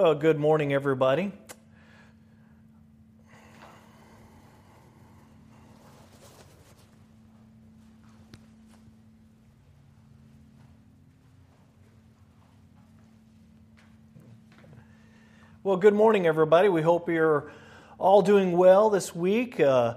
Well, good morning, everybody. Well, good morning, everybody. We hope you're all doing well this week. Uh,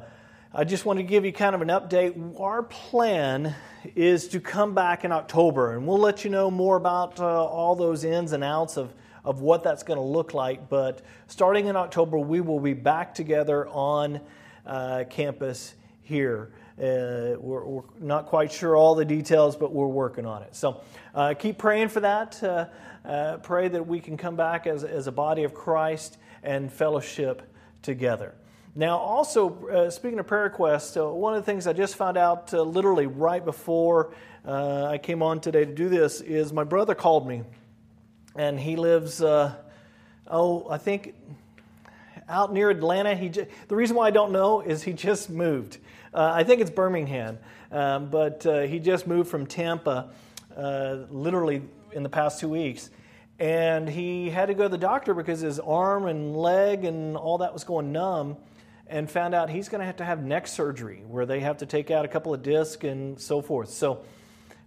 I just want to give you kind of an update. Our plan is to come back in October, and we'll let you know more about uh, all those ins and outs of, of what that's going to look like. But starting in October, we will be back together on uh, campus here. Uh, we're, we're, not quite sure all the details, but we're working on it. So uh, keep praying for that. Uh, uh, pray that we can come back as, as a body of Christ and fellowship together. Now, also, uh, speaking of prayer requests, uh, one of the things I just found out literally right before I came on today to do this is my brother called me, and he lives, uh, oh, I think out near Atlanta. He the reason why I don't know is he just moved. Uh, I think it's Birmingham, um, but he just moved from Tampa literally in the past two weeks and he had to go to the doctor because his arm and leg and all that was going numb and found out he's going to have to have neck surgery where they have to take out a couple of discs and so forth. So,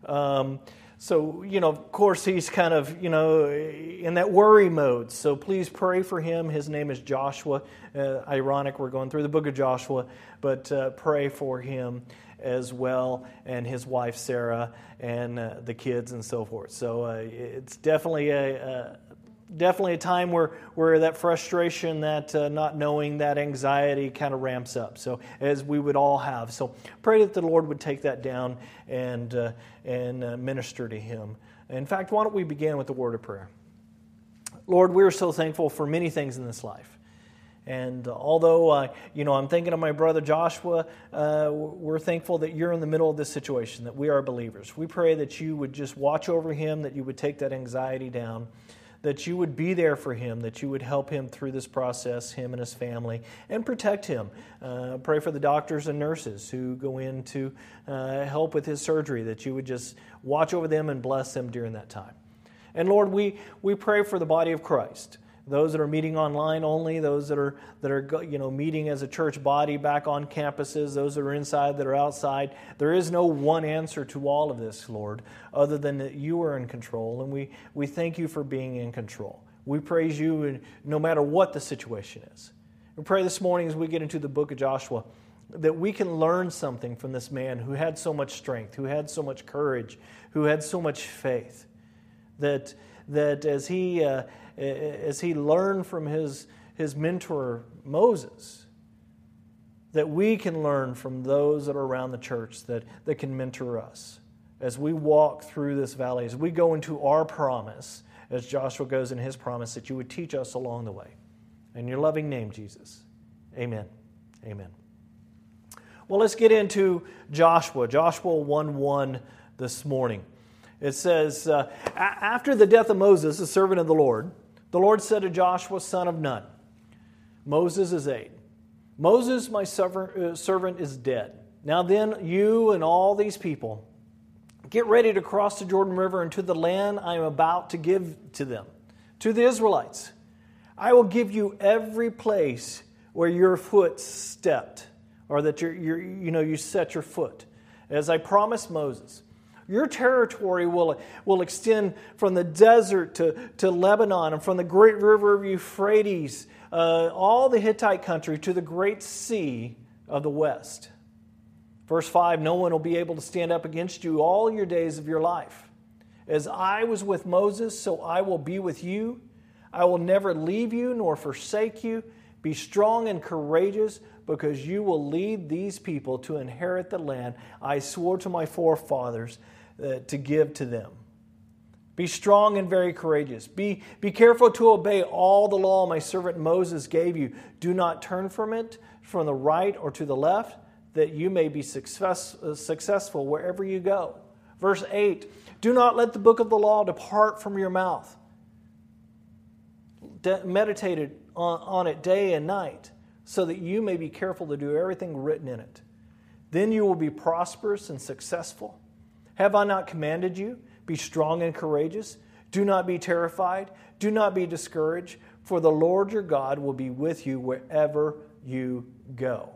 um, so you know, of course, he's kind of you know in that worry mode. So please pray for him. His name is Joshua. Uh, ironic, we're going through the book of Joshua, but uh, pray for him as well, and his wife Sarah, and uh, the kids, and so forth. So uh, it's definitely a, a definitely a time where, where that frustration, that uh, not knowing, that anxiety kind of ramps up. So, as we would all have. So, pray that the Lord would take that down and, uh, and uh, minister to him. In fact, why don't we begin with the word of prayer? Lord, we're so thankful for many things in this life. And although, uh, you know, I'm thinking of my brother Joshua, uh, we're thankful that you're in the middle of this situation, that we are believers. We pray that you would just watch over him, that you would take that anxiety down that you would be there for him, that you would help him through this process, him and his family, and protect him. Uh, pray for the doctors and nurses who go in to uh, help with his surgery, that you would just watch over them and bless them during that time. And Lord, we, we pray for the body of Christ those that are meeting online only, those that are that are you know meeting as a church body back on campuses, those that are inside, that are outside. There is no one answer to all of this, Lord, other than that you are in control, and we we thank you for being in control. We praise you, no matter what the situation is. We pray this morning as we get into the book of Joshua that we can learn something from this man who had so much strength, who had so much courage, who had so much faith. That that as he uh, as he learned from his, his mentor, Moses, that we can learn from those that are around the church that, that can mentor us as we walk through this valley, as we go into our promise, as Joshua goes in his promise, that you would teach us along the way. In your loving name, Jesus. Amen. Amen. Well, let's get into Joshua, Joshua 1 1 this morning. It says, uh, After the death of Moses, the servant of the Lord, the Lord said to Joshua, son of Nun, Moses is aide. Moses, my uh, servant, is dead. Now then, you and all these people, get ready to cross the Jordan River into the land I am about to give to them, to the Israelites. I will give you every place where your foot stepped, or that you you know, you set your foot, as I promised Moses. Your territory will, will extend from the desert to, to Lebanon and from the great river of Euphrates, uh, all the Hittite country, to the great sea of the west. Verse 5 No one will be able to stand up against you all your days of your life. As I was with Moses, so I will be with you. I will never leave you nor forsake you. Be strong and courageous because you will lead these people to inherit the land I swore to my forefathers uh, to give to them. Be strong and very courageous. Be, be careful to obey all the law my servant Moses gave you. Do not turn from it from the right or to the left, that you may be success, uh, successful wherever you go. Verse 8 Do not let the book of the law depart from your mouth. De- meditate on, on it day and night so that you may be careful to do everything written in it. Then you will be prosperous and successful. Have I not commanded you? Be strong and courageous. Do not be terrified. Do not be discouraged, for the Lord your God will be with you wherever you go.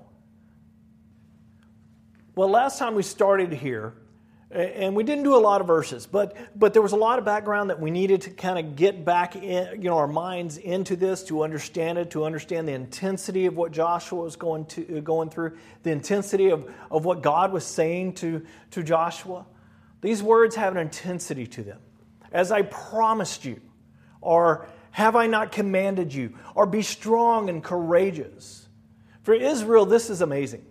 Well, last time we started here, and we didn't do a lot of verses, but, but there was a lot of background that we needed to kind of get back in, you know, our minds into this to understand it, to understand the intensity of what Joshua was going, to, uh, going through, the intensity of, of what God was saying to, to Joshua. These words have an intensity to them. As I promised you, or have I not commanded you, or be strong and courageous. For Israel, this is amazing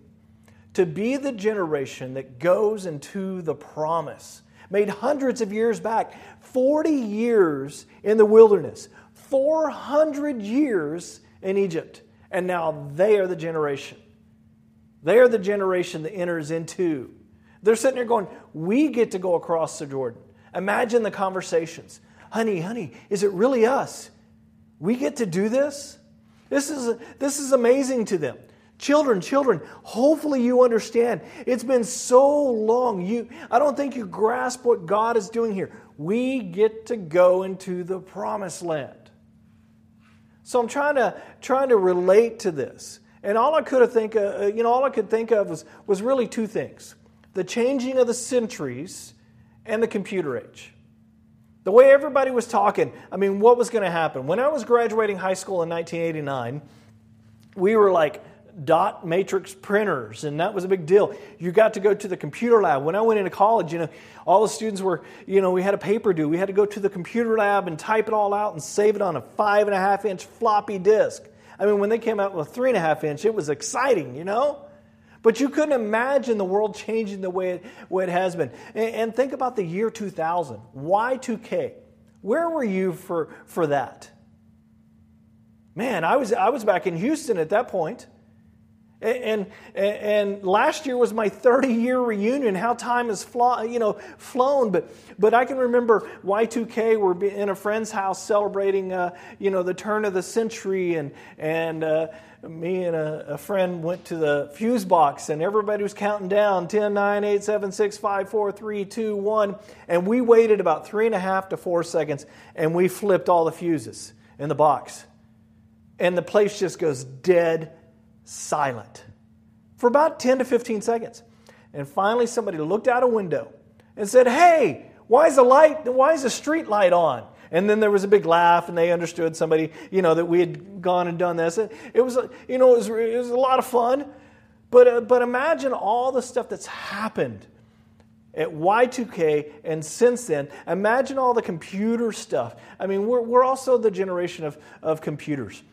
to be the generation that goes into the promise, made hundreds of years back, 40 years in the wilderness, 400 years in Egypt, and now they are the generation. They are the generation that enters into. They're sitting there going, We get to go across the Jordan. Imagine the conversations. Honey, honey, is it really us? We get to do this? This is, this is amazing to them. Children, children, hopefully you understand. It's been so long. You, I don't think you grasp what God is doing here. We get to go into the promised land. So I'm trying to, trying to relate to this. And all I could think of, uh, you know, all I could think of was, was really two things. The changing of the centuries and the computer age. The way everybody was talking, I mean, what was going to happen? When I was graduating high school in 1989, we were like, dot matrix printers, and that was a big deal. You got to go to the computer lab. When I went into college, you know, all the students were, you know, we had a paper due. We had to go to the computer lab and type it all out and save it on a five and a half inch floppy disk. I mean, when they came out with a three and a half inch, it was exciting, you know? But you couldn't imagine the world changing the way it, way it has been. And, and think about the year 2000, Y2K. Where were you for, for that? Man, I was, I was back in Houston at that point. And, and, last year was my 30 year reunion. How time has fly, you know, flown. But, but I can remember Y2K, we're in a friend's house celebrating uh, you know, the turn of the century. And, and uh, me and a, a, friend went to the fuse box, and everybody was counting down 10, 9, 8, 7, 6, 5, 4, 3, 2, 1. And we waited about three and a half to four seconds, and we flipped all the fuses in the box. And the place just goes dead silent for about 10 to 15 seconds. And finally, somebody looked out a window and said, Hey, why is the light, why is the street light on? And then there was a big laugh, and they understood somebody, you know, that we had gone and done this. It was, you know, it was, it was a lot of fun. But, uh, but imagine all the stuff that's happened at Y2K and since then. Imagine all the computer stuff. I mean, we're, we're also the generation of, of computers.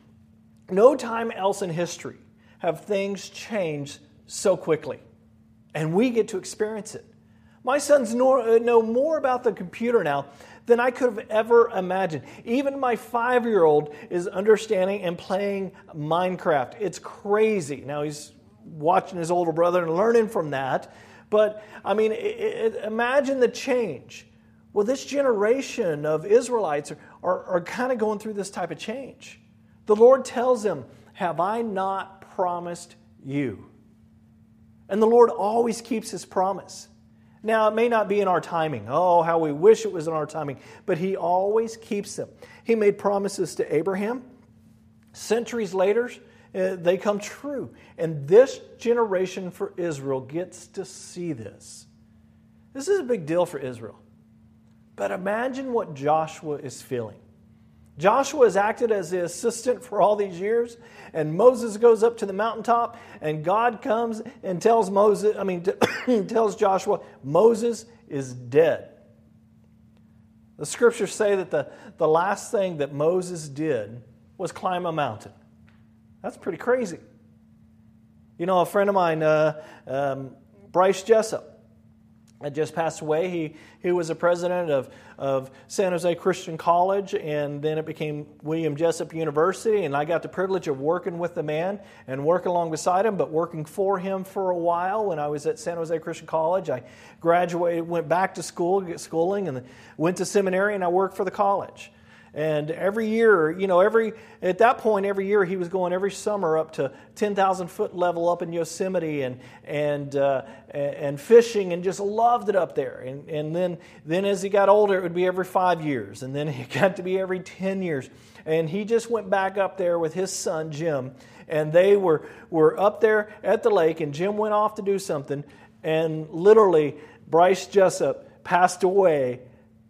No time else in history have things changed so quickly, and we get to experience it. My sons know, uh, more about the computer now than I could have ever imagined. Even my five year old is understanding and playing Minecraft. It's crazy. Now he's watching his older brother and learning from that. But I mean, it, it, imagine the change. Well, this generation of Israelites are, are, are kind of going through this type of change. The Lord tells them, Have I not promised you. And the Lord always keeps his promise. Now, it may not be in our timing. Oh, how we wish it was in our timing. But he always keeps them. He made promises to Abraham. Centuries later, uh, they come true. And this generation for Israel gets to see this. This is a big deal for Israel. But imagine what Joshua is feeling. Joshua has acted as the assistant for all these years, and Moses goes up to the mountaintop, and God comes and tells Moses, I mean, tells Joshua, Moses is dead. The scriptures say that the, the last thing that Moses did was climb a mountain. That's pretty crazy. You know, a friend of mine, uh, um, Bryce Jessup, had just passed away. He, he was a president of, of San Jose Christian College, and then it became William Jessup University. And I got the privilege of working with the man and working along beside him, but working for him for a while when I was at San Jose Christian College. I graduated, went back to school, schooling, and went to seminary, and I worked for the college. And every year, you know, every at that point, every year he was going every summer up to 10,000 foot level up in Yosemite and and uh, and fishing and just loved it up there. And and then then as he got older, it would be every five years, and then it got to be every 10 years. And he just went back up there with his son Jim, and they were were up there at the lake. And Jim went off to do something, and literally Bryce Jessup passed away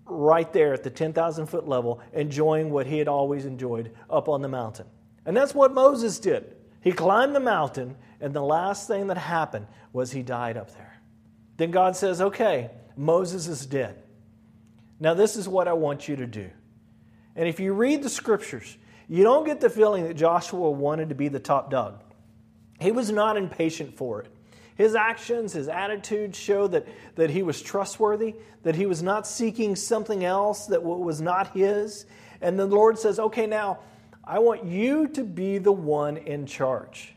right there at the 10,000 foot level, enjoying what he had always enjoyed up on the mountain. And that's what Moses did. He climbed the mountain, and the last thing that happened was he died up there. Then God says, Okay, Moses is dead. Now, this is what I want you to do. And if you read the scriptures, you don't get the feeling that Joshua wanted to be the top dog. He was not impatient for it. His actions, his attitudes show that, that he was trustworthy, that he was not seeking something else that was not his. And the Lord says, Okay, now I want you to be the one in charge.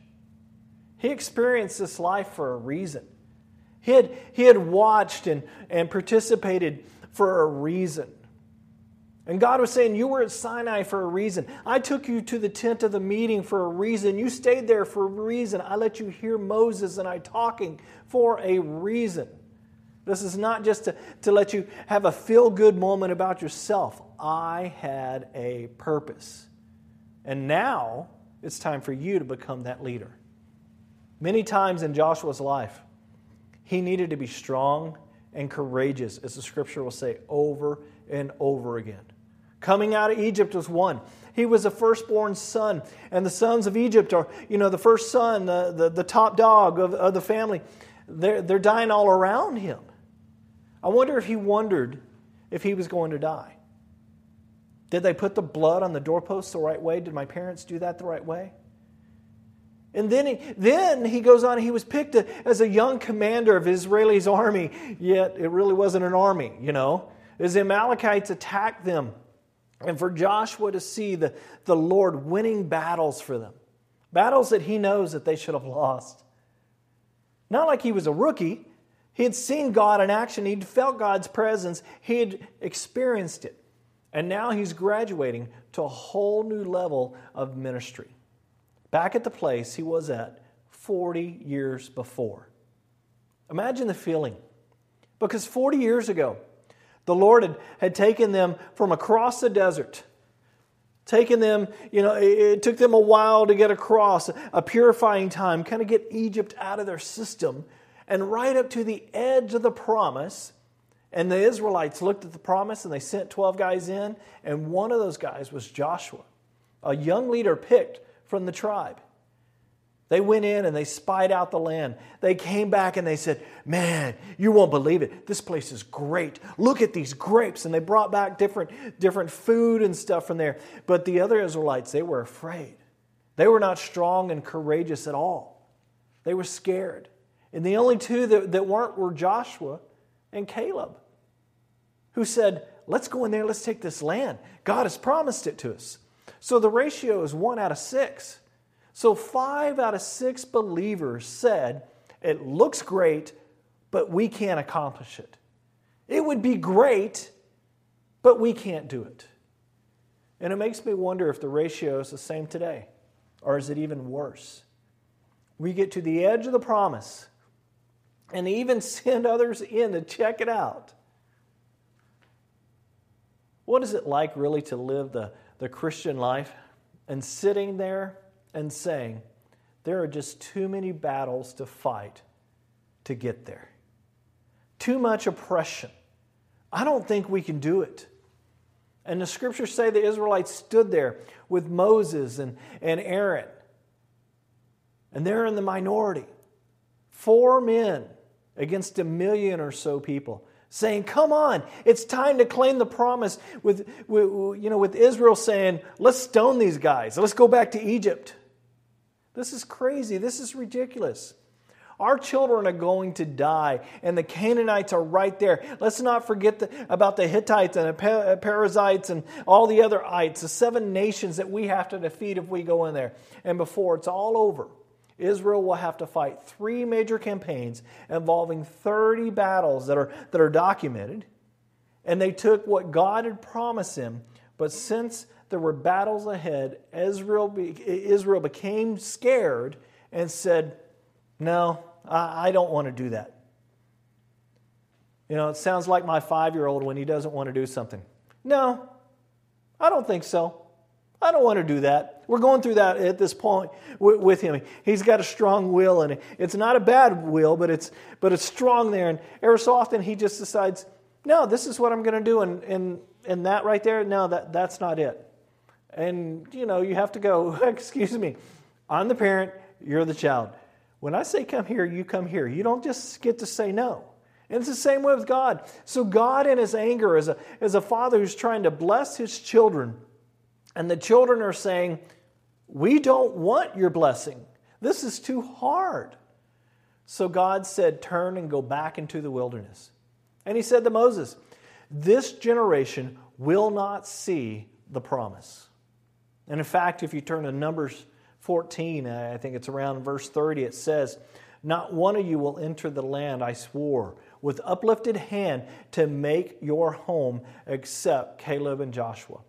He experienced this life for a reason. He had, he had watched and, and participated for a reason. And God was saying, You were at Sinai for a reason. I took you to the tent of the meeting for a reason. You stayed there for a reason. I let you hear Moses and I talking for a reason. This is not just to, to let you have a feel good moment about yourself. I had a purpose. And now it's time for you to become that leader. Many times in Joshua's life, he needed to be strong and courageous, as the scripture will say over and over again. Coming out of Egypt was one. He was a firstborn son, and the sons of Egypt are, you know, the first son, the, the, the top dog of, of the family. They're, they're dying all around him. I wonder if he wondered if he was going to die. Did they put the blood on the doorpost the right way? Did my parents do that the right way? And then he, then he goes on, he was picked as a young commander of Israel's army, yet it really wasn't an army, you know. As the Amalekites attacked them, and for Joshua to see the, the Lord winning battles for them, battles that he knows that they should have lost. Not like he was a rookie. He had seen God in action, he'd felt God's presence, he had experienced it. And now he's graduating to a whole new level of ministry. Back at the place he was at 40 years before. Imagine the feeling. Because 40 years ago, the Lord had, had taken them from across the desert, taken them, you know, it, it took them a while to get across, a purifying time, kind of get Egypt out of their system, and right up to the edge of the promise. And the Israelites looked at the promise and they sent 12 guys in, and one of those guys was Joshua, a young leader picked from the tribe. They went in and they spied out the land. They came back and they said, Man, you won't believe it. This place is great. Look at these grapes. And they brought back different, different food and stuff from there. But the other Israelites, they were afraid. They were not strong and courageous at all. They were scared. And the only two that, that weren't were Joshua and Caleb, who said, Let's go in there, let's take this land. God has promised it to us. So the ratio is one out of six. So, five out of six believers said, It looks great, but we can't accomplish it. It would be great, but we can't do it. And it makes me wonder if the ratio is the same today, or is it even worse? We get to the edge of the promise and even send others in to check it out. What is it like, really, to live the, the Christian life and sitting there? And saying, There are just too many battles to fight to get there. Too much oppression. I don't think we can do it. And the scriptures say the Israelites stood there with Moses and, and Aaron. And they're in the minority. Four men against a million or so people saying, Come on, it's time to claim the promise. With, with, you know, with Israel saying, Let's stone these guys, let's go back to Egypt. This is crazy. This is ridiculous. Our children are going to die, and the Canaanites are right there. Let's not forget the, about the Hittites and the uh, Perizzites and all the other ites, the seven nations that we have to defeat if we go in there. And before it's all over, Israel will have to fight three major campaigns involving 30 battles that are, that are documented. And they took what God had promised them But since there were battles ahead, Israel, Israel became scared and said, No, I don't want to do that. You know, it sounds like my five year old when he doesn't want to do something. No, I don't think so. I don't want to do that. We're going through that at this point with him. He's got a strong will, and it's not a bad will, but it's but it's strong there. And every so often he just decides, no, this is what I'm going to do, and and and that right there, no, that that's not it. And you know, you have to go. Excuse me, I'm the parent. You're the child. When I say come here, you come here. You don't just get to say no. And it's the same way with God. So God, in His anger, as a as a father who's trying to bless His children and the children are saying, We don't want your blessing. This is too hard. So God said, Turn and go back into the wilderness. And he said to Moses, This generation will not see the promise. And in fact, if you turn to Numbers 14, I think it's around verse 30, it says, Not one of you will enter the land I swore with uplifted hand to make your home except Caleb and Joshua.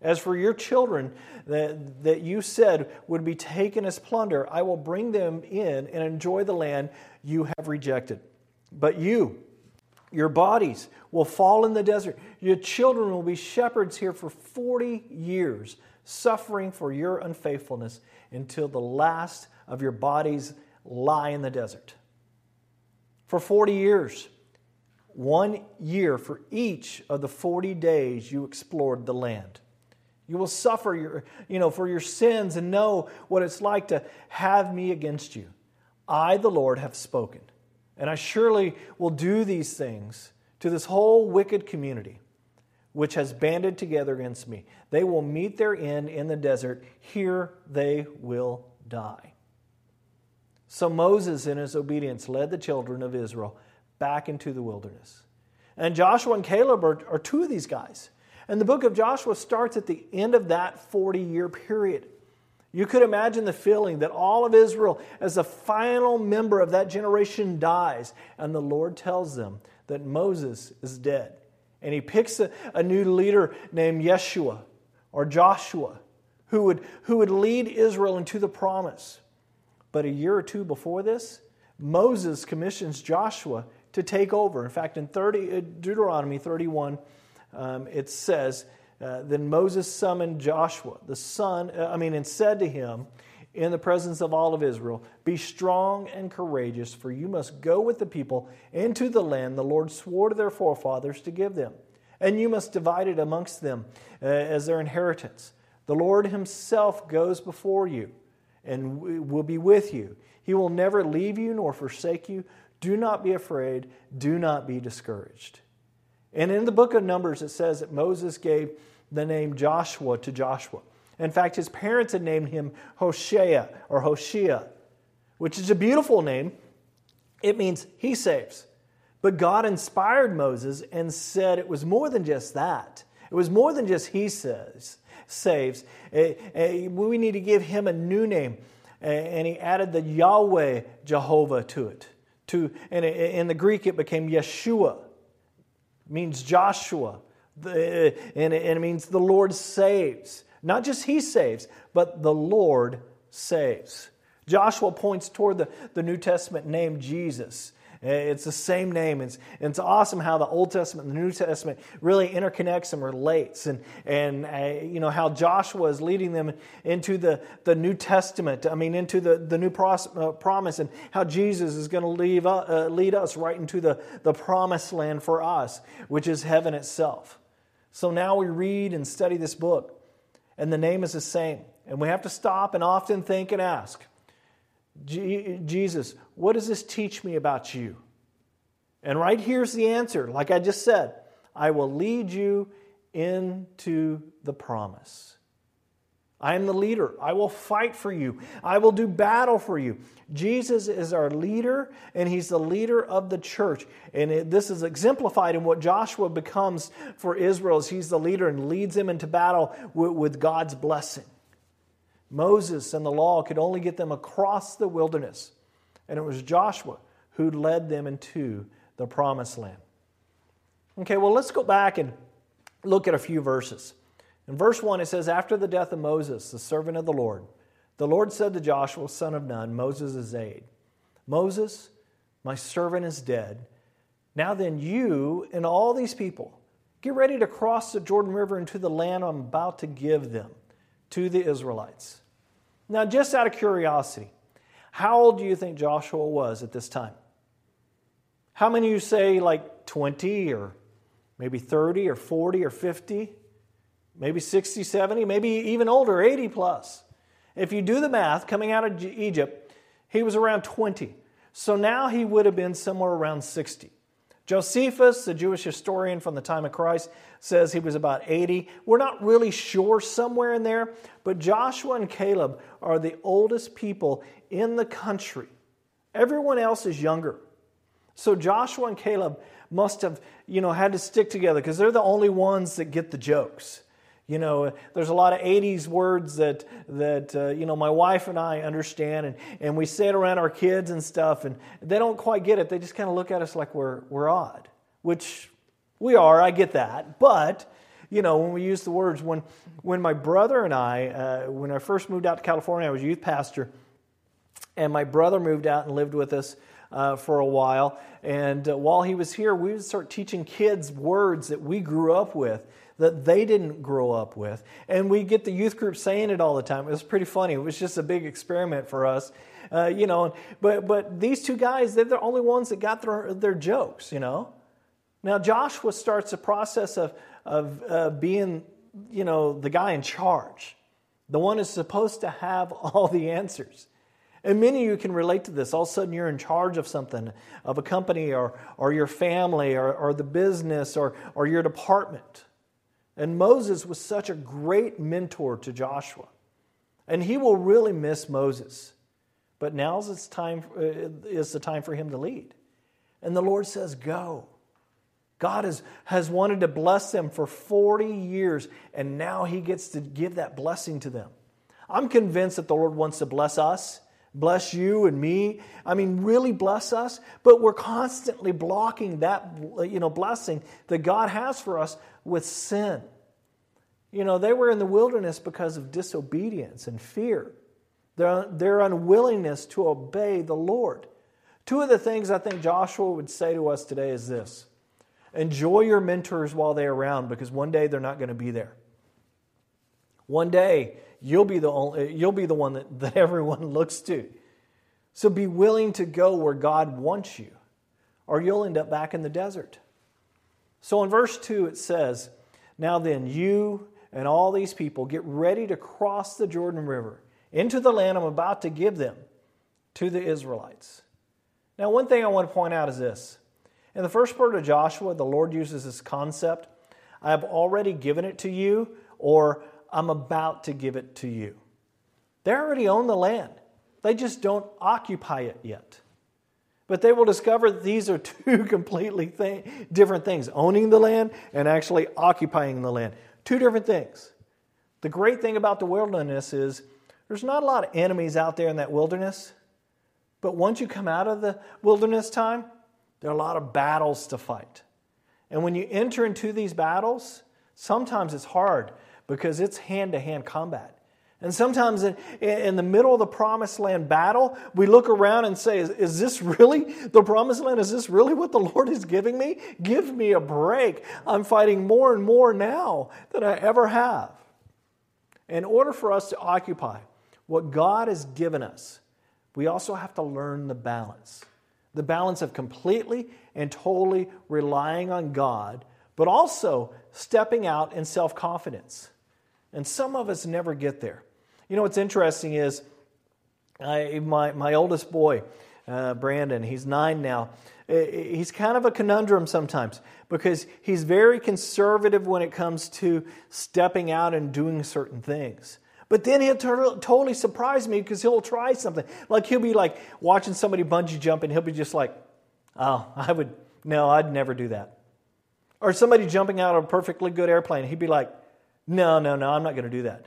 As for your children that, that you said would be taken as plunder, I will bring them in and enjoy the land you have rejected. But you, your bodies will fall in the desert. Your children will be shepherds here for 40 years, suffering for your unfaithfulness until the last of your bodies lie in the desert. For 40 years, one year for each of the 40 days you explored the land. You will suffer your, you know, for your sins and know what it's like to have me against you. I, the Lord, have spoken, and I surely will do these things to this whole wicked community which has banded together against me. They will meet their end in the desert. Here they will die. So Moses, in his obedience, led the children of Israel back into the wilderness. And Joshua and Caleb are, are two of these guys. And the book of Joshua starts at the end of that 40 year period. You could imagine the feeling that all of Israel, as the final member of that generation, dies, and the Lord tells them that Moses is dead. And he picks a, a new leader named Yeshua or Joshua who would, who would lead Israel into the promise. But a year or two before this, Moses commissions Joshua to take over. In fact, in 30, uh, Deuteronomy 31, um, it says, uh, Then Moses summoned Joshua, the son, uh, I mean, and said to him, in the presence of all of Israel, Be strong and courageous, for you must go with the people into the land the Lord swore to their forefathers to give them. And you must divide it amongst them uh, as their inheritance. The Lord Himself goes before you and will be with you. He will never leave you nor forsake you. Do not be afraid. Do not be discouraged. And in the book of Numbers, it says that Moses gave the name Joshua to Joshua. In fact, his parents had named him Hoshea or Hoshea, which is a beautiful name. It means he saves. But God inspired Moses and said it was more than just that. It was more than just he says, saves. Eh, eh, we need to give him a new name. Eh, and he added the Yahweh Jehovah to it. To, and in the Greek, it became Yeshua means Joshua, and it means the Lord saves. Not just he saves, but the Lord saves. Joshua points toward the, the New Testament name Jesus. It's the same name. It's, it's awesome how the Old Testament and the New Testament really interconnects and relates. And, and uh, you know, how Joshua is leading them into the, the New Testament, I mean, into the, the new pros, uh, promise, and how Jesus is going to uh, lead us right into the, the promised land for us, which is heaven itself. So now we read and study this book, and the name is the same. And we have to stop and often think and ask Jesus, what does this teach me about you? And right here's the answer. Like I just said, I will lead you into the promise. I am the leader. I will fight for you. I will do battle for you. Jesus is our leader, and he's the leader of the church. And it, this is exemplified in what Joshua becomes for Israel as he's the leader and leads them into battle with, with God's blessing. Moses and the law could only get them across the wilderness, and it was Joshua who led them into the promised land. Okay, well, let's go back and look at a few verses. In verse 1, it says, After the death of Moses, the servant of the Lord, the Lord said to Joshua, son of Nun, Moses' aide, Moses, my servant is dead. Now then, you and all these people, get ready to cross the Jordan River into the land I'm about to give them to the Israelites. Now, just out of curiosity, how old do you think Joshua was at this time? How many of you say like 20 or maybe 30 or 40 or 50? Maybe 60, 70, maybe even older, 80 plus. If you do the math, coming out of Egypt, he was around 20. So now he would have been somewhere around 60. Josephus, the Jewish historian from the time of Christ, says he was about 80. We're not really sure somewhere in there, but Joshua and Caleb are the oldest people in the country. Everyone else is younger. So Joshua and Caleb must have, you know, had to stick together because they're the only ones that get the jokes. You know, there's a lot of 80s words that, that uh, you know, my wife and I understand, and, and we say it around our kids and stuff, and they don't quite get it. They just kind of look at us like we're, we're odd, which we are, I get that. But, you know, when we use the words, when, when my brother and I, uh, when I first moved out to California, I was youth pastor, and my brother moved out and lived with us uh, for a while. And uh, while he was here, we would start teaching kids words that we grew up with that they didn't grow up with. And we get the youth group saying it all the time. It was pretty funny. It was just a big experiment for us. Uh, you know, but but these two guys, they're the only ones that got their, their jokes, you know. Now Joshua starts a process of of uh, being, you know, the guy in charge, the one who's supposed to have all the answers. And many of you can relate to this. All of a sudden, you're in charge of something, of a company or, or your family or, or the business or, or your department. And Moses was such a great mentor to Joshua. And he will really miss Moses. But now's its time, uh, is the time for him to lead. And the Lord says, Go. God has, has wanted to bless them for 40 years, and now he gets to give that blessing to them. I'm convinced that the Lord wants to bless us, bless you and me. I mean, really bless us, but we're constantly blocking that you know, blessing that God has for us with sin. You know, they were in the wilderness because of disobedience and fear, their, their unwillingness to obey the Lord. Two of the things I think Joshua would say to us today is this enjoy your mentors while they're around because one day they're not going to be there. One day you'll be the, only, uh, you'll be the one that, that everyone looks to. So be willing to go where God wants you, or you'll end up back in the desert. So in verse 2, it says, Now then, you and all these people get ready to cross the Jordan River into the land I'm about to give them to the Israelites. Now, one thing I want to point out is this. In the first part of Joshua, the Lord uses this concept I have already given it to you, or I'm about to give it to you. They already own the land, they just don't occupy it yet. But they will discover that these are two completely th- different things owning the land and actually occupying the land. Two different things. The great thing about the wilderness is there's not a lot of enemies out there in that wilderness. But once you come out of the wilderness time, there are a lot of battles to fight. And when you enter into these battles, sometimes it's hard because it's hand to hand combat. And sometimes in, in, the middle of the promised land battle, we look around and say, is, is, this really the promised land? Is this really what the Lord is giving me? Give me a break. I'm fighting more and more now than I ever have. In order for us to occupy what God has given us, we also have to learn the balance the balance of completely and totally relying on God, but also stepping out in self confidence. And some of us never get there. You know what's interesting is I, my, my oldest boy, uh, Brandon, he's nine now. He's kind of a conundrum sometimes because he's very conservative when it comes to stepping out and doing certain things. But then he'll totally surprise me because he'll try something. Like he'll be like watching somebody bungee jump and he'll be just like, oh, I would, no, I'd never do that. Or somebody jumping out of a perfectly good airplane, he'd be like, no, no, no, I'm not going to do that.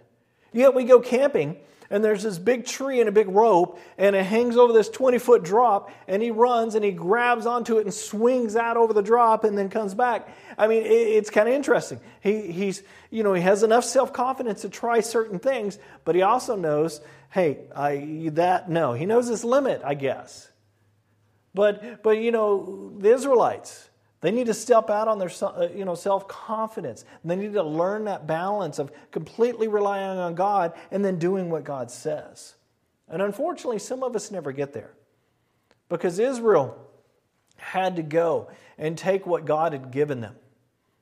Yet we go camping and there's this big tree and a big rope, and it hangs over this 20 foot drop, and he runs and he grabs onto it and swings out over the drop and then comes back. I mean, it's kind of interesting. He, he's, you know, he has enough self confidence to try certain things, but he also knows, hey, I, that, no, he knows his limit, I guess. But, but, you know, the Israelites, they need to step out on their uh, you know, self confidence. They need to learn that balance of completely relying on God and then doing what God says. And unfortunately, some of us never get there because Israel had to go and take what God had given them.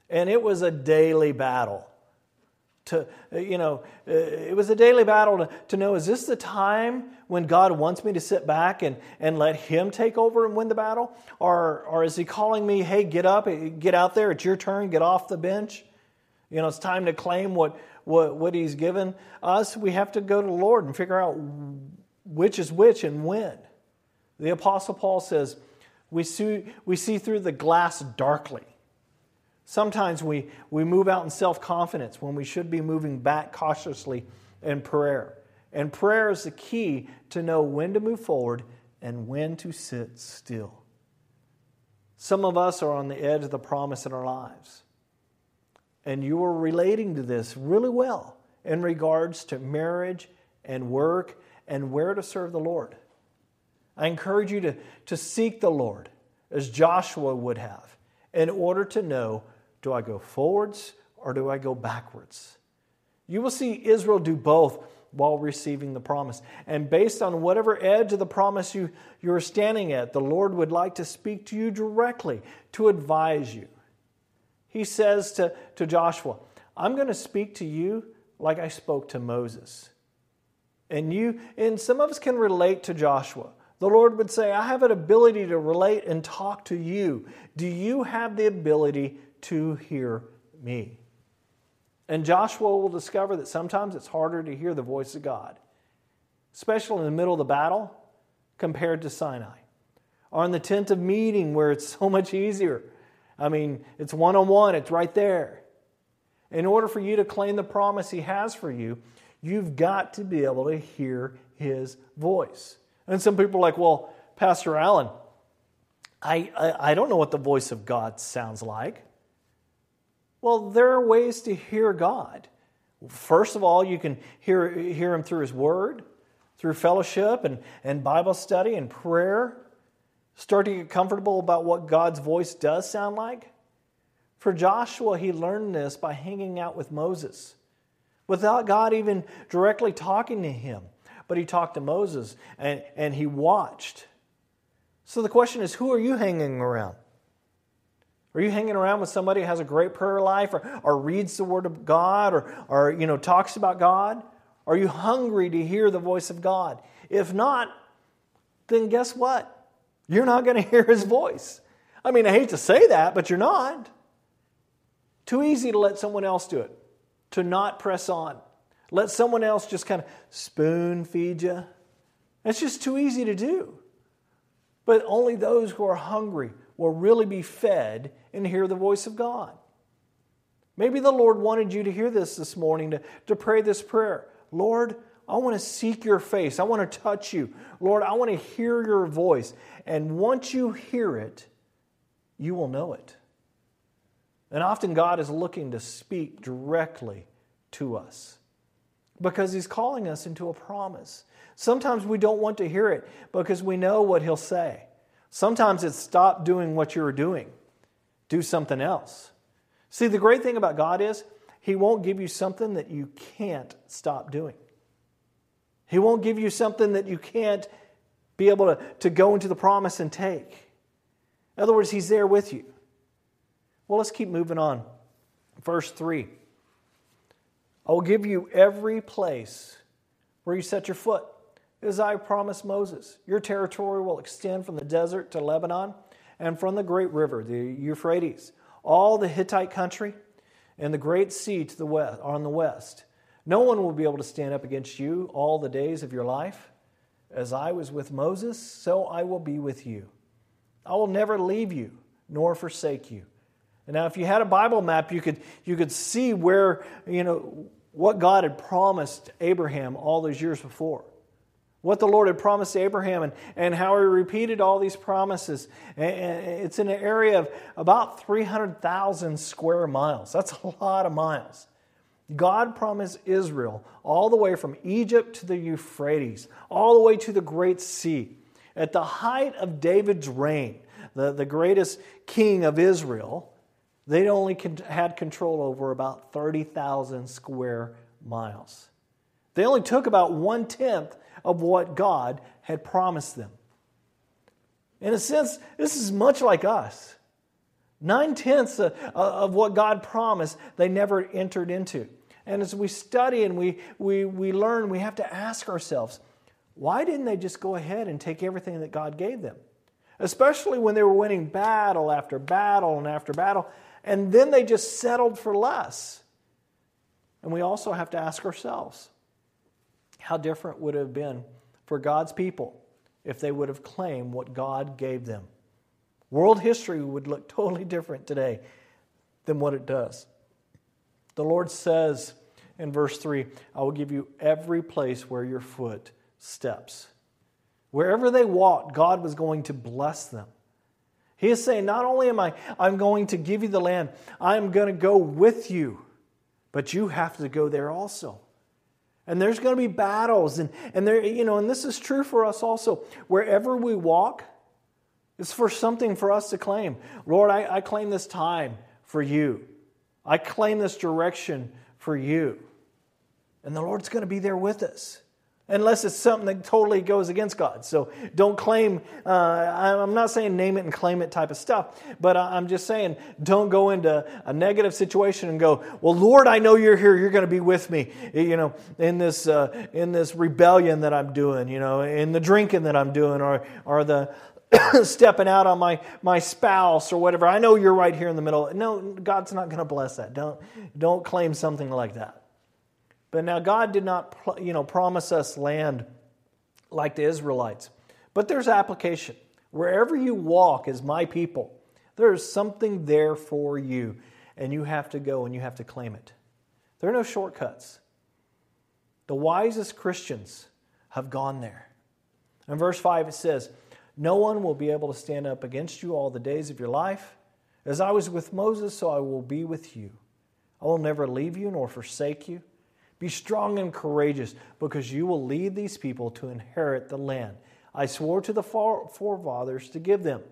And it was a daily battle to, uh, you know, uh, it was a daily battle to, to know is this the time when God wants me to sit back and, and let Him take over and win the battle? Or, or is He calling me, hey, get up, uh, get out there, it's your turn, get off the bench? You know, it's time to claim what, what, what He's given us. We have to go to the Lord and figure out which is which and when. The Apostle Paul says, we see, we see through the glass darkly. Sometimes we, we move out in self confidence when we should be moving back cautiously in prayer. And prayer is the key to know when to move forward and when to sit still. Some of us are on the edge of the promise in our lives. And you are relating to this really well in regards to marriage and work and where to serve the Lord. I encourage you to, to seek the Lord as Joshua would have in order to know do I go forwards or do I go backwards? You will see Israel do both while receiving the promise. And based on whatever edge of the promise you, you're standing at, the Lord would like to speak to you directly to advise you. He says to, to Joshua, I'm going to speak to you like I spoke to Moses. And you, and some of us can relate to Joshua. The Lord would say, I have an ability to relate and talk to you. Do you have the ability to hear me. And Joshua will discover that sometimes it's harder to hear the voice of God, especially in the middle of the battle compared to Sinai. Or in the tent of meeting where it's so much easier. I mean, it's one on one, it's right there. In order for you to claim the promise He has for you, you've got to be able to hear His voice. And some people are like, well, Pastor Allen, I, I, I don't know what the voice of God sounds like. Well, there are ways to hear God. First of all, you can hear, hear Him through His Word, through fellowship and, and Bible study and prayer. Start to get comfortable about what God's voice does sound like. For Joshua, he learned this by hanging out with Moses without God even directly talking to him. But he talked to Moses and, and he watched. So the question is who are you hanging around? Are you hanging around with somebody who has a great prayer life or, or reads the Word of God or, or you know, talks about God? Are you hungry to hear the voice of God? If not, then guess what? You're not going to hear His voice. I mean, I hate to say that, but you're not. Too easy to let someone else do it, to not press on. Let someone else just kind of spoon feed you. It's just too easy to do. But only those who are hungry will really be fed and hear the voice of God. Maybe the Lord wanted you to hear this this morning, to, to pray this prayer. Lord, I want to seek your face. I want to touch you. Lord, I want to hear your voice. And once you hear it, you will know it. And often God is looking to speak directly to us because He's calling us into a promise. Sometimes we don't want to hear it because we know what He'll say. Sometimes it's stop doing what you're doing, do something else. See, the great thing about God is He won't give you something that you can't stop doing. He won't give you something that you can't be able to, to go into the promise and take. In other words, He's there with you. Well, let's keep moving on. Verse 3 I will give you every place where you set your foot as I promised Moses. Your territory will extend from the desert to Lebanon and from the great river, the Euphrates, all the Hittite country and the great sea to the west, on the west. No one will be able to stand up against you all the days of your life. As I was with Moses, so I will be with you. I will never leave you nor forsake you. And now, if you had a Bible map, you could, you could see where, you know, what God had promised Abraham all those years before. What the Lord had promised Abraham and, and how he repeated all these promises. It's in an area of about 300,000 square miles. That's a lot of miles. God promised Israel all the way from Egypt to the Euphrates, all the way to the Great Sea. At the height of David's reign, the, the greatest king of Israel, they only had control over about 30,000 square miles. They only took about one tenth of what God had promised them. In a sense, this is much like us. Nine tenths of what God promised, they never entered into. And as we study and we, we, we learn, we have to ask ourselves why didn't they just go ahead and take everything that God gave them? Especially when they were winning battle after battle and after battle, and then they just settled for less. And we also have to ask ourselves how different would it have been for God's people if they would have claimed what God gave them? World history would look totally different today than what it does. The Lord says in verse 3 I will give you every place where your foot steps. Wherever they walked, God was going to bless them. He is saying, Not only am I I'm going to give you the land, I'm going to go with you, but you have to go there also. And there's going to be battles, and, and there, you know, and this is true for us also. Wherever we walk, it's for something for us to claim. Lord, I, I claim this time for you. I claim this direction for you. And the Lord's going to be there with us unless it's something that totally goes against God. So don't claim, uh, I'm not saying name it and claim it type of stuff, but I'm just saying don't go into a negative situation and go, well, Lord, I know you're here. You're going to be with me, you know, in this, uh, in this rebellion that I'm doing, you know, in the drinking that I'm doing or, or the, stepping out on my, my spouse or whatever. I know you're right here in the middle. No, God's not going to bless that. Don't, don't claim something like that. But now God did not you know, promise us land like the Israelites. But there's application. Wherever you walk as my people, there's something there for you, and you have to go and you have to claim it. There are no shortcuts. The wisest Christians have gone there. In verse 5, it says, no one will be able to stand up against you all the days of your life. As I was with Moses, so I will be with you. I will never leave you nor forsake you. Be strong and courageous, because you will lead these people to inherit the land I swore to the forefathers to give them.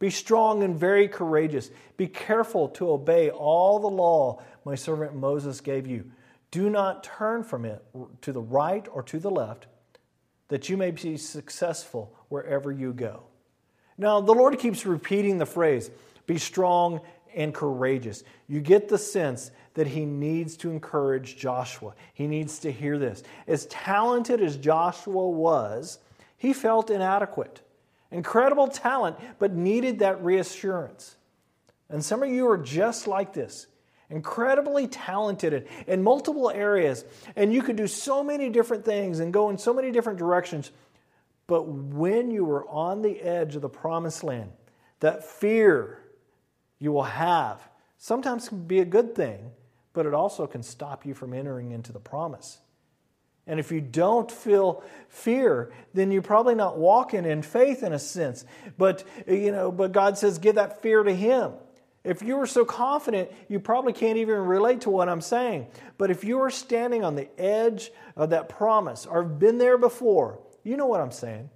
Be strong and very courageous. Be careful to obey all the law my servant Moses gave you. Do not turn from it to the right or to the left that you may be successful wherever you go. Now, the Lord keeps repeating the phrase be strong and courageous. You get the sense that he needs to encourage Joshua. He needs to hear this. As talented as Joshua was, he felt inadequate. Incredible talent, but needed that reassurance. And some of you are just like this incredibly talented in multiple areas, and you could do so many different things and go in so many different directions. But when you were on the edge of the promised land, that fear you will have sometimes can be a good thing, but it also can stop you from entering into the promise. And if you don't feel fear, then you're probably not walking in faith in a sense. But you know, but God says give that fear to him. If you were so confident, you probably can't even relate to what I'm saying. But if you are standing on the edge of that promise or have been there before, you know what I'm saying.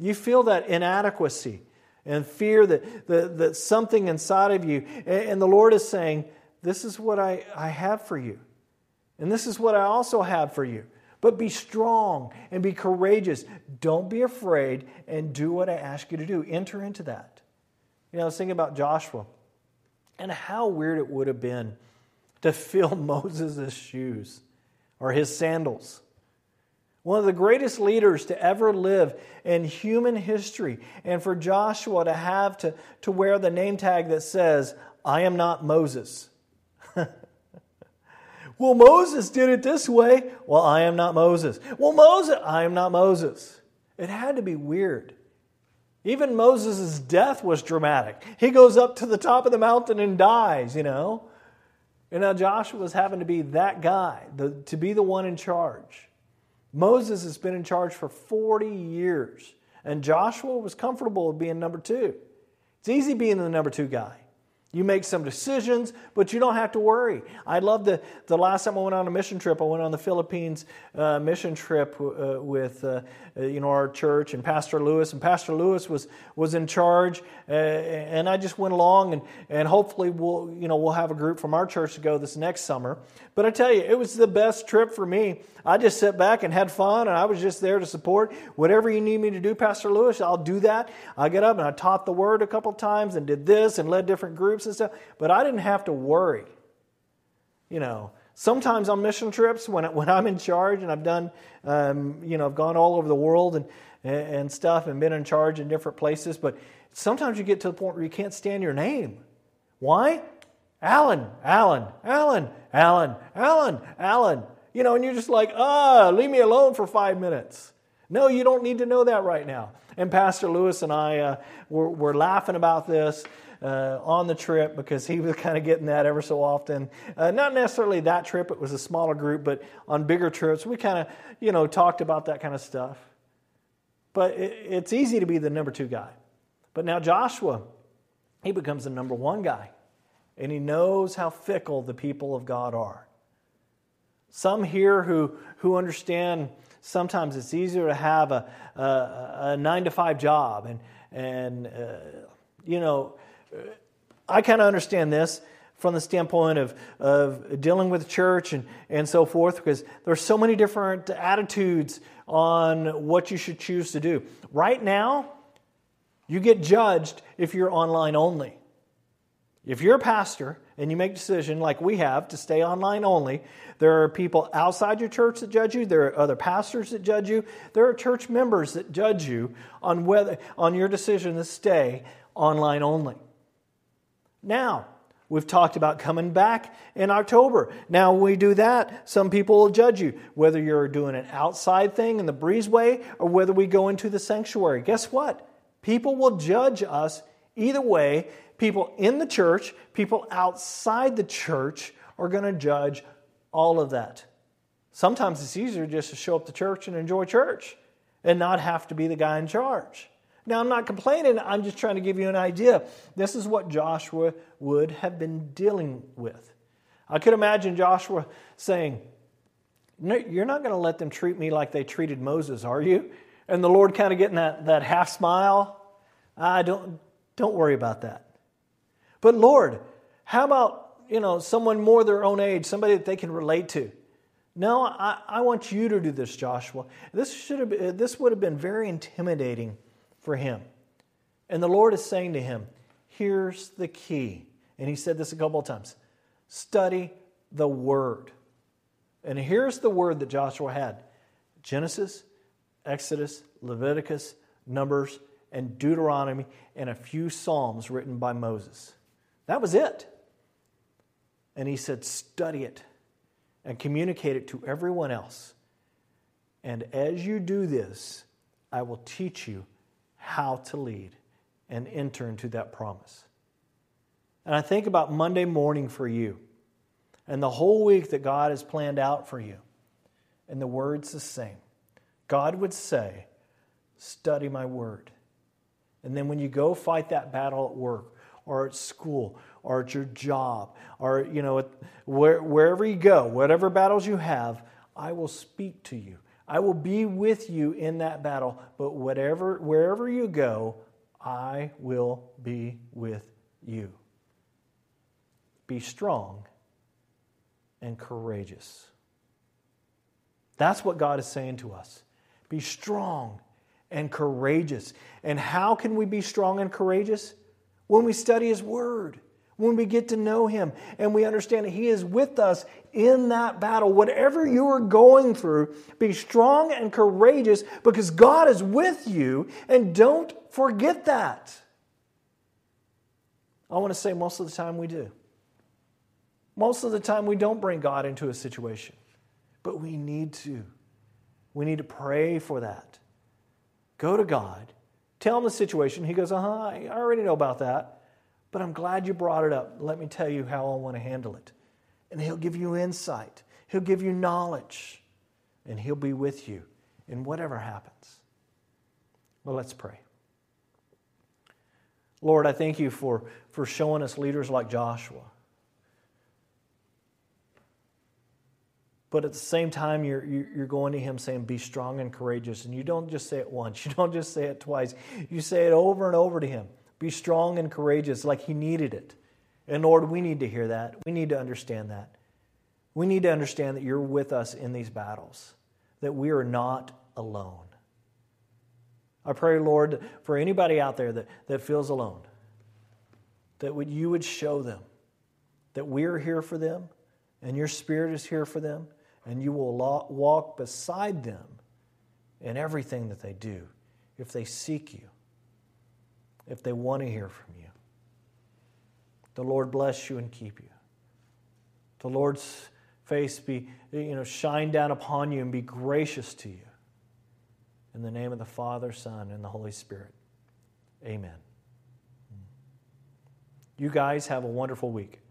You feel that inadequacy and fear that, that, that something inside of you, and the Lord is saying, This is what I, I have for you. And this is what I also have for you. But be strong and be courageous. Don't be afraid and do what I ask you to do. Enter into that. You know, I was thinking about Joshua. And how weird it would have been to fill Moses' shoes or his sandals. One of the greatest leaders to ever live in human history. And for Joshua to have to, to wear the name tag that says, I am not Moses. well, Moses did it this way. Well, I am not Moses. Well, Moses, I am not Moses. It had to be weird. Even Moses' death was dramatic. He goes up to the top of the mountain and dies, you know. And now Joshua was having to be that guy, the, to be the one in charge. Moses has been in charge for 40 years, and Joshua was comfortable with being number two. It's easy being the number two guy. You make some decisions, but you don't have to worry. I love the, the last time I went on a mission trip, I went on the Philippines uh, mission trip uh, with uh, uh you know, our church and Pastor Lewis. And Pastor Lewis was, was in charge, uh, and I just went along, and, and hopefully we'll, you know, we'll have a group from our church to go this next summer. But I tell you, it was the best trip for me. I just sat back and had fun, and I was just there to support whatever you need me to do, Pastor Lewis. I'll do that. I get up and I taught the word a couple times and did this and led different groups and stuff. But I didn't have to worry. You know, sometimes on mission trips when when I'm in charge and I've done, um, you know, I've gone all over the world and and stuff and been in charge in different places. But sometimes you get to the point where you can't stand your name. Why? Alan, Alan, Alan, Alan, Alan, Alan. You know, and you're just like, ah, leave me alone for five minutes. No, you don't need to know that right now. And Pastor Lewis and I uh, were, were laughing about this. Uh, on the trip because he was kind of getting that ever so often. Uh, not necessarily that trip; it was a smaller group, but on bigger trips, we kind of, you know, talked about that kind of stuff. But it, it's easy to be the number two guy. But now Joshua, he becomes the number one guy, and he knows how fickle the people of God are. Some here who, who understand sometimes it's easier to have a, a, a nine to five job. And, and uh, you know, I kind of understand this from the standpoint of, of dealing with church and, and so forth, because there's so many different attitudes on what you should choose to do. Right now, you get judged if you're online only. If you're a pastor and you make a decision like we have to stay online only, there are people outside your church that judge you, there are other pastors that judge you, there are church members that judge you on whether on your decision to stay online only. Now, We've talked about coming back in October. Now, we do that, some people will judge you, whether you're doing an outside thing in the breezeway or whether we go into the sanctuary. Guess what? People will judge us either way People in the church, people outside the church are going to judge all of that. Sometimes it's easier just to show up to church and enjoy church and not have to be the guy in charge. Now, I'm not complaining, I'm just trying to give you an idea. This is what Joshua would have been dealing with. I could imagine Joshua saying, no, You're not going to let them treat me like they treated Moses, are you? And the Lord kind of getting that, that half smile. I don't, don't worry about that. But Lord, how about, you know, someone more their own age, somebody that they can relate to? No, I, I want you to do this, Joshua. This, should have been, this would have been very intimidating for him. And the Lord is saying to him, here's the key. And he said this a couple of times study the word. And here's the word that Joshua had Genesis, Exodus, Leviticus, Numbers, and Deuteronomy, and a few Psalms written by Moses. That was it. And he said, study it and communicate it to everyone else. And as you do this, I will teach you how to lead and enter into that promise. And I think about Monday morning for you and the whole week that God has planned out for you. And the word's the same. God would say, Study my word. And then when you go fight that battle at work, or at school or at your job or you know where, wherever you go whatever battles you have i will speak to you. I will be with you in that battle. But whatever wherever you go i will be with you. Be strong and courageous. That's what god is saying to us. Be strong and courageous and how can we be strong and courageous when we study His Word, when we get to know Him, and we understand that He is with us in that battle. Whatever you are going through, be strong and courageous because God is with you, and don't forget that. I want to say most of the time we do. Most of the time we don't bring God into a situation, but we need to. We need to pray for that. Go to God Tell him the situation. He goes, Uh huh, I already know about that, but I'm glad you brought it up. Let me tell you how I want to handle it. and He'll give you insight, He'll give you knowledge, and He'll be with you in whatever happens. Well, let's pray. Lord, I thank you for, for showing us leaders like Joshua. But at the same time, you're, you're going to him saying, Be strong and courageous. And you don't just say it once, you don't just say it twice. You say it over and over to him. Be strong and courageous, like he needed it. And Lord, we need to hear that. We need to understand that. We need to understand that you're with us in these battles, that we are not alone. I pray, Lord, for anybody out there that, that feels alone, that would, you would show them that we are here for them and your Spirit is here for them, and you will walk beside them in everything that they do if they seek you, if they want to hear from you. The Lord bless you and keep you. The Lord's face be, you know, shine down upon you and be gracious to you. In the name of the Father, Son, and the Holy Spirit. Amen. You guys have a wonderful week.